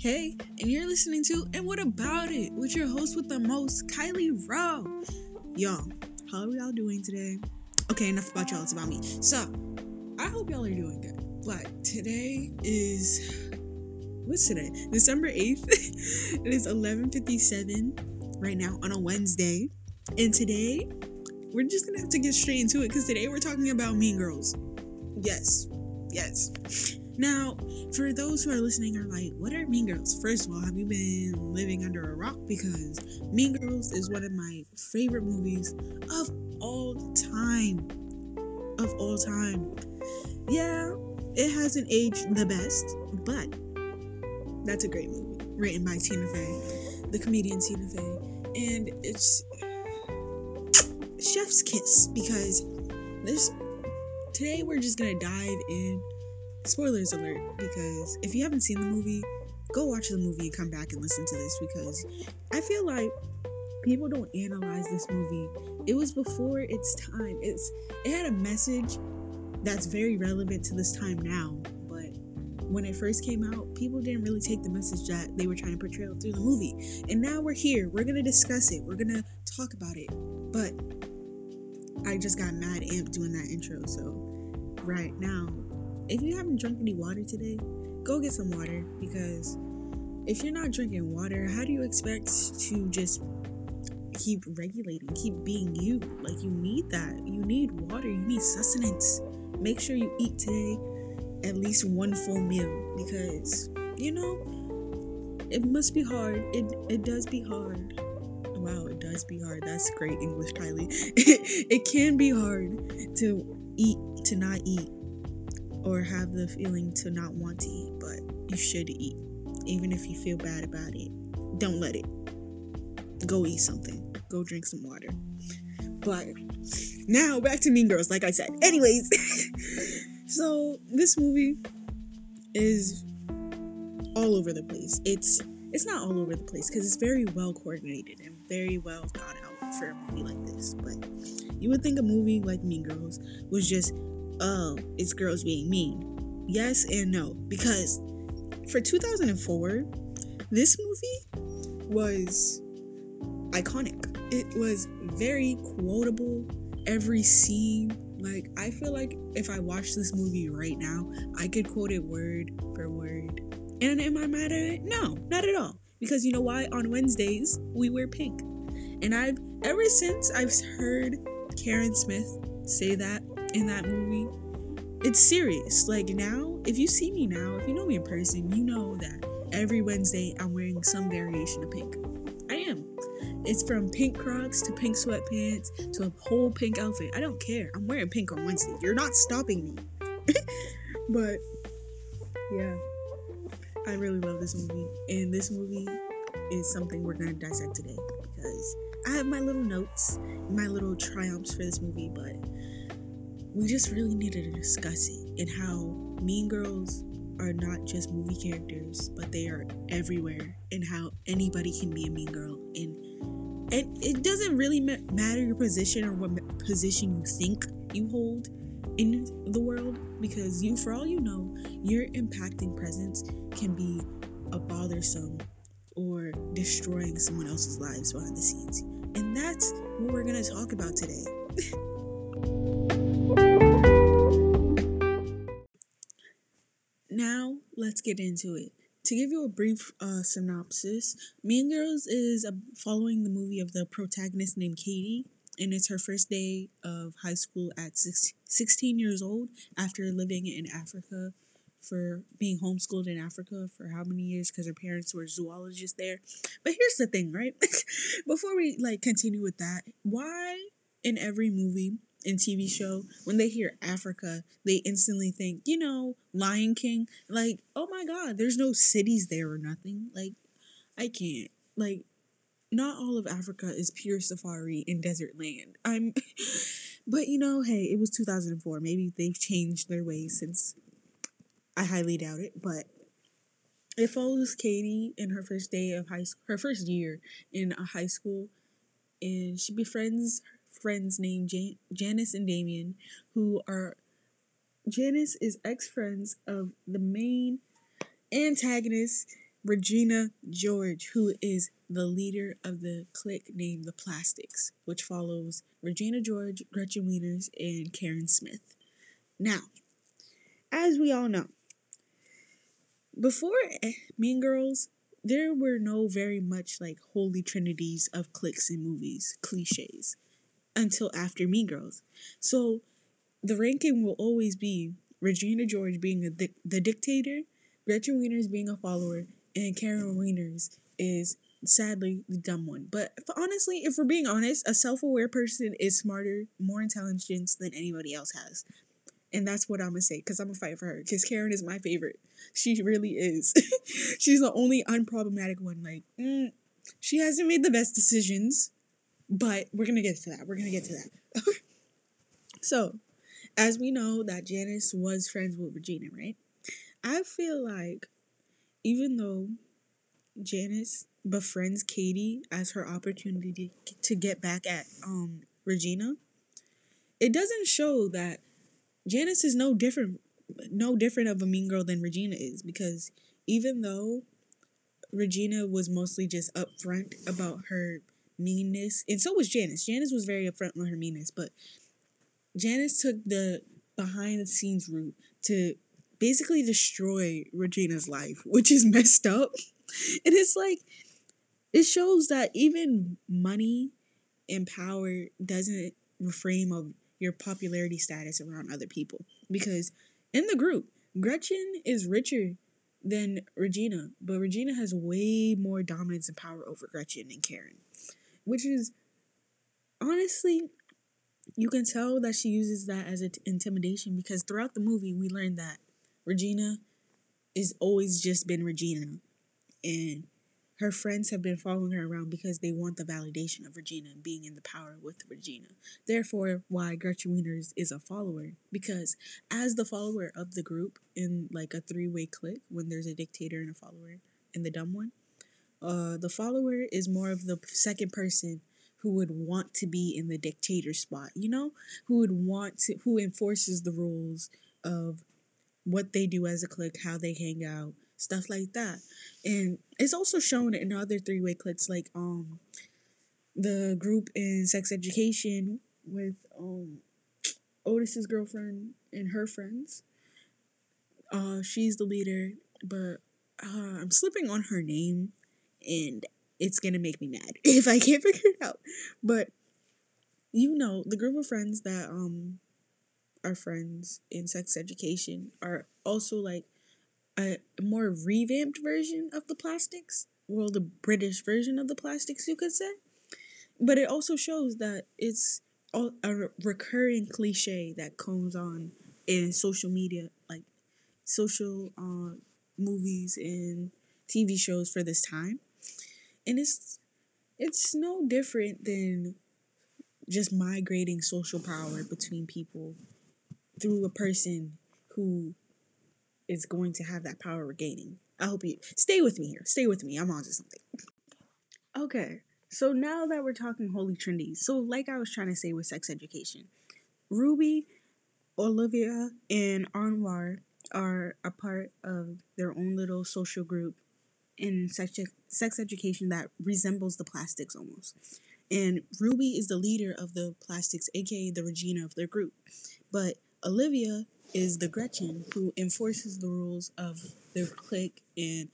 Hey, and you're listening to And What About It with your host with the most, Kylee Rowe. Y'all, how are y'all doing today? Okay, enough about y'all, it's about me. So, I hope y'all are doing good. But today is what's today? December 8th. it is 11:57 right now on a Wednesday. And today, we're just gonna have to get straight into it because today we're talking about Mean Girls. Yes, yes. Now, for those who are listening, are like, what are Mean Girls? First of all, have you been living under a rock? Because Mean Girls is one of my favorite movies of all time. Of all time. Yeah, it hasn't aged the best, but that's a great movie. Written by Tina Fey, the comedian Tina Fey. And it's chef's kiss because this today we're just gonna dive in spoilers alert because if you haven't seen the movie go watch the movie and come back and listen to this because i feel like people don't analyze this movie. It was before its time. It's it had a message that's very relevant to this time now but when it first came out people didn't really take the message that they were trying to portray through the movie. And now we're here. We're gonna discuss it. We're gonna talk about it. But I just got mad amped doing that intro. So, right now, if you haven't drunk any water today, go get some water because if you're not drinking water, how do you expect to just keep regulating, keep being you? Like, you need that. You need water, you need sustenance. Make sure you eat today at least one full meal because, you know, it must be hard. It, it does be hard wow, it does be hard. That's great English, Kylee. it can be hard to eat, to not eat, or have the feeling to not want to eat, but you should eat. Even if you feel bad about it, don't let it. Go eat something, go drink some water. But now back to Mean Girls, like I said. Anyways, so this movie is all over the place. It's it's not all over the place because it's very well coordinated and very well thought out for a movie like this. But you would think a movie like Mean Girls was just, oh, it's girls being mean. Yes and no, because for 2004, this movie was iconic. It was very quotable. Every scene, like, I feel like if I watched this movie right now, I could quote it word for word and am I mad at it? No, not at all. Because you know why? On Wednesdays, we wear pink. And I've, ever since I've heard Karen Smith say that in that movie, it's serious. Like now, if you see me now, if you know me in person, you know that every Wednesday I'm wearing some variation of pink. I am. It's from pink Crocs to pink sweatpants to a whole pink outfit. I don't care. I'm wearing pink on Wednesday. You're not stopping me. but yeah. I really love this movie, and this movie is something we're gonna dissect today because I have my little notes, my little triumphs for this movie, but we just really needed to discuss it and how Mean Girls are not just movie characters, but they are everywhere, and how anybody can be a mean girl, and and it doesn't really matter your position or what position you think you hold in the world because you for all you know your impacting presence can be a bothersome or destroying someone else's lives behind the scenes. And that's what we're going to talk about today let's get into it to give you a brief uh, synopsis mean girls is following the movie of the protagonist named Cady and it's her first day of high school at six, 16 years old after living in Africa for being homeschooled in Africa for how many years because her parents were zoologists there. But here's the thing, right? Before we like continue with that, why in every movie and TV show when they hear Africa, they instantly think, you know, Lion King, like, oh my god, there's no cities there or nothing. Like I can't. Like not all of Africa is pure safari and desert land. I'm but you know, hey, it was 2004. Maybe they've changed their ways since I highly doubt it, but it follows Cady in her first day of high school, her first year in a high school, and she befriends friends named Jan- Janice and Damian, who are Janice is ex friends of the main antagonist Regina George, who is the leader of the clique named the Plastics, which follows Regina George, Gretchen Wieners, and Karen Smith. Now, as we all know, before eh, Mean Girls, there were no very much like holy trinities of cliques in movies, cliches, until after Girls. So the ranking will always be Regina George being a di- the dictator, Gretchen Wieners being a follower, and Karen Wieners is sadly the dumb one. But if, honestly, if we're being honest, a self-aware person is smarter, more intelligent than anybody else has. And that's what I'm gonna say, because I'm gonna fight for her. Because Karen is my favorite. She really is. She's the only unproblematic one. Like, mm, she hasn't made the best decisions, but we're gonna get to that. We're gonna get to that. so, as we know that Janice was friends with Regina, right? I feel like even though Janice befriends Cady as her opportunity to get back at um Regina, it doesn't show that Janice is no different no different of a mean girl than Regina is because even though Regina was mostly just upfront about her meanness, and so was Janice. Janice was very upfront on her meanness, but Janice took the behind the scenes route to basically destroy Regina's life, which is messed up. And it's like it shows that even money and power doesn't reframe of your popularity status around other people. Because in the group, Gretchen is richer than Regina, but Regina has way more dominance and power over Gretchen and Karen, which is honestly, you can tell that she uses that as an intimidation because throughout the movie, we learned that Regina is always just been Regina, and her friends have been following her around because they want the validation of Regina being in the power with Regina. Therefore, why Gretchen Wieners is a follower because as the follower of the group in like a three-way clique, when there's a dictator and a follower and the dumb one, uh, the follower is more of the second person who would want to be in the dictator spot, you know, who would want to, who enforces the rules of what they do as a clique, how they hang out, stuff like that. And it's also shown in other three way cliques like um the group in sex education with um Otis's girlfriend and her friends. Uh she's the leader, but uh, I'm slipping on her name and it's gonna make me mad if I can't figure it out. But you know, the group of friends that um are friends in sex education are also like a more revamped version of the plastics. Well, the British version of the plastics, you could say. But it also shows that it's a recurring cliche that comes on in social media, like social uh, movies and TV shows for this time. And it's it's no different than just migrating social power between people through a person who is going to have that power regaining. I hope you stay with me here. Stay with me. I'm on to something. Okay, so now that we're talking Holy Trinity, so like I was trying to say with sex education, Ruby, Olivia, and Anwar are a part of their own little social group in sex, sex education that resembles the plastics almost. And Ruby is the leader of the plastics, aka the Regina of their group. But Olivia is the Gretchen who enforces the rules of their clique and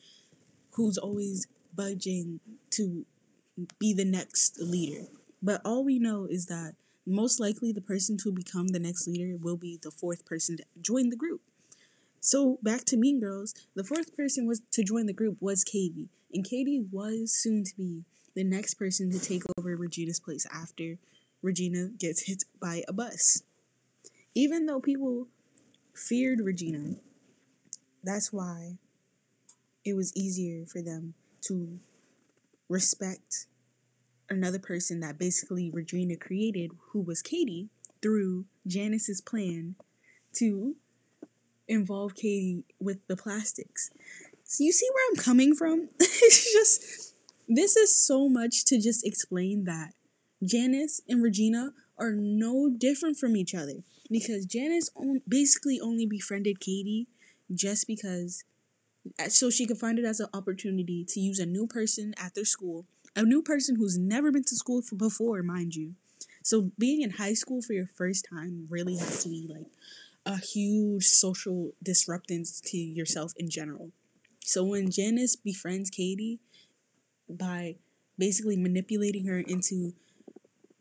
who's always budging to be the next leader. But all we know is that most likely the person to become the next leader will be the fourth person to join the group. So back to Mean Girls, the fourth person was to join the group was Cady, and Cady was soon to be the next person to take over Regina's place after Regina gets hit by a bus. Even though people feared Regina. That's why it was easier for them to respect another person that basically Regina created, who was Cady, through Janice's plan to involve Cady with the plastics. So you see where I'm coming from? it's just this is so much to just explain that Janice and Regina are no different from each other because Janice on, basically only befriended Cady just because uh, so she could find it as an opportunity to use a new person at their school, a new person who's never been to school for before, mind you. So being in high school for your first time really has to be like a huge social disruptance to yourself in general. So when Janice befriends Cady by basically manipulating her into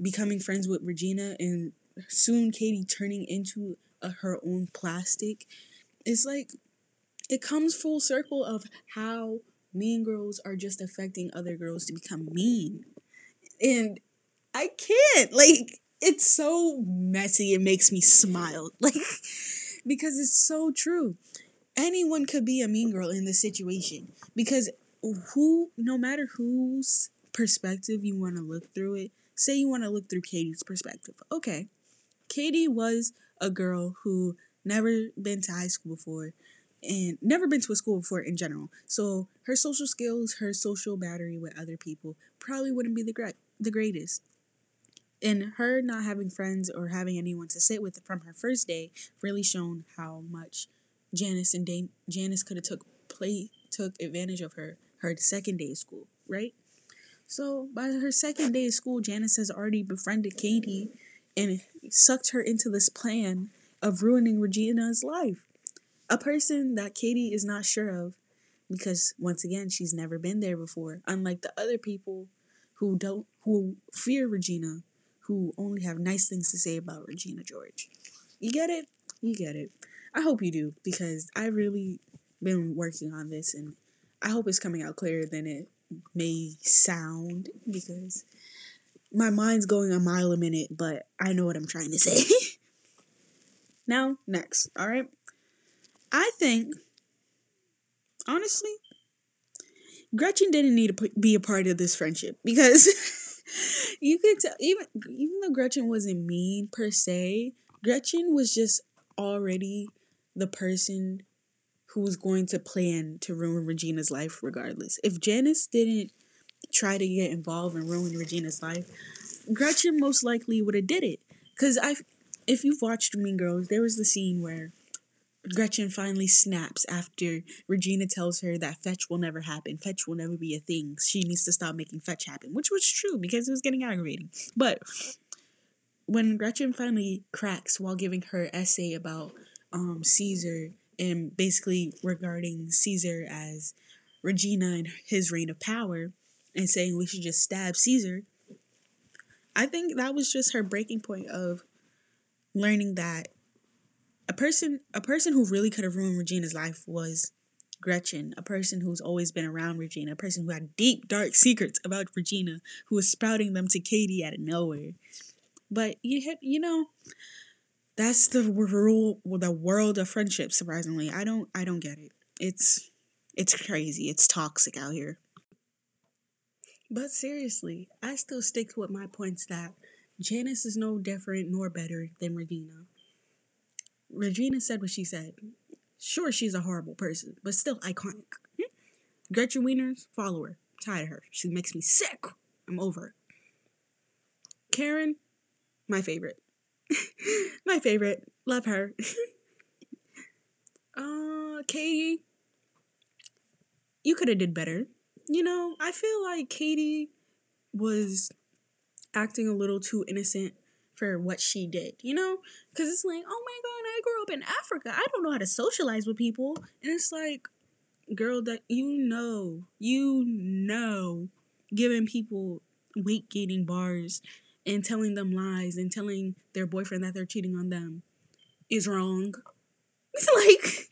becoming friends with Regina and soon Cady turning into a, her own plastic, it's like it comes full circle of how mean girls are just affecting other girls to become mean. And I can't. Like, it's so messy. It makes me smile. Like, because it's so true. Anyone could be a mean girl in this situation. Because who, no matter whose perspective you want to look through it, say you want to look through Cady's perspective. Okay. Cady was a girl who never been to high school before and never been to a school before in general. So her social skills, her social battery with other people probably wouldn't be the great the greatest. And her not having friends or having anyone to sit with from her first day really shown how much Janice and Janice could have took play took advantage of her her second day of school, right? So by her second day of school, Janice has already befriended Cady and sucked her into this plan of ruining Regina's life a person that Cady is not sure of because once again she's never been there before unlike the other people who don't who fear Regina who only have nice things to say about Regina George. You get it? You get it. I hope you do because I've really been working on this and I hope it's coming out clearer than it may sound because my mind's going a mile a minute, but I know what I'm trying to say. now, next, all right? I think, honestly, Gretchen didn't need to be a part of this friendship because you could tell even even though Gretchen wasn't mean per se, Gretchen was just already the person who was going to plan to ruin Regina's life regardless. If Janice didn't try to get involved and ruin Regina's life, Gretchen most likely would have did it. Cause I, if you've watched Mean Girls, there was the scene where Gretchen finally snaps after Regina tells her that fetch will never happen. Fetch will never be a thing. She needs to stop making fetch happen, which was true because it was getting aggravating. But when Gretchen finally cracks while giving her essay about um, Caesar and basically regarding Caesar as Regina and his reign of power and saying we should just stab Caesar, I think that was just her breaking point of learning that a person a person who really could have ruined Regina's life was Gretchen, a person who's always been around Regina, a person who had deep dark secrets about Regina, who was spouting them to Cady out of nowhere. But you have, you know, that's the rule with the world of friendship surprisingly. I don't I don't get it. It's it's crazy. It's toxic out here. But seriously, I still stick with my points that Janice is no different nor better than Regina. Regina said what she said. Sure, she's a horrible person, but still iconic. Gretchen Wiener's follower. Tired of her. She makes me sick. I'm over it. Karen, my favorite. my favorite. Love her. uh, Cady, you could have did better. You know, I feel like Cady was acting a little too innocent for what she did, you know? Because it's like, oh my God, I grew up in Africa. I don't know how to socialize with people. And it's like, girl, that you know, you know, giving people weight gaining bars and telling them lies and telling their boyfriend that they're cheating on them is wrong. like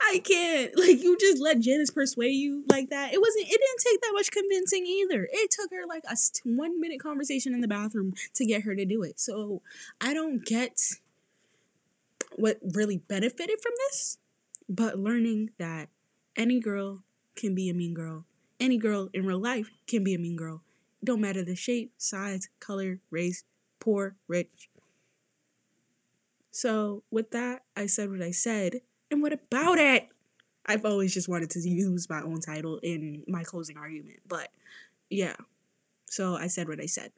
I can't. Like you just let Janice persuade you like that. It wasn't. It didn't take that much convincing either. It took her like a one minute conversation in the bathroom to get her to do it. So I don't get what really benefited from this, but learning that any girl can be a mean girl. Any girl in real life can be a mean girl. Don't matter the shape, size, color, race, poor, rich, so, with that, I said what I said. And what about it? I've always just wanted to use my own title in my closing argument. But yeah, so I said what I said.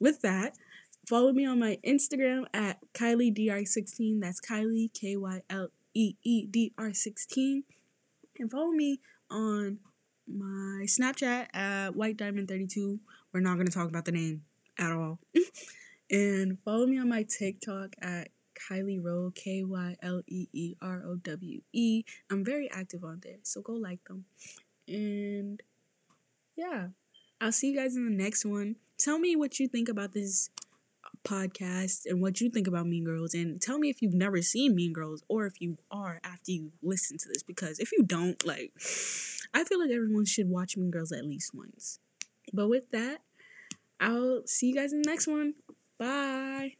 With that, follow me on my Instagram at KyleeDR16. That's Kylee, K Y L E E D R 16. and follow me on my Snapchat at White Diamond 32. We're not going to talk about the name at all. and follow me on my TikTok at Kylee Rowe, K Y L E E R O W E. I'm very active on there, so go like them. And yeah, I'll see you guys in the next one. Tell me what you think about this podcast and what you think about Mean Girls. And tell me if you've never seen Mean Girls or if you are after you listen to this. Because if you don't, like, I feel like everyone should watch Mean Girls at least once. But with that, I'll see you guys in the next one. Bye.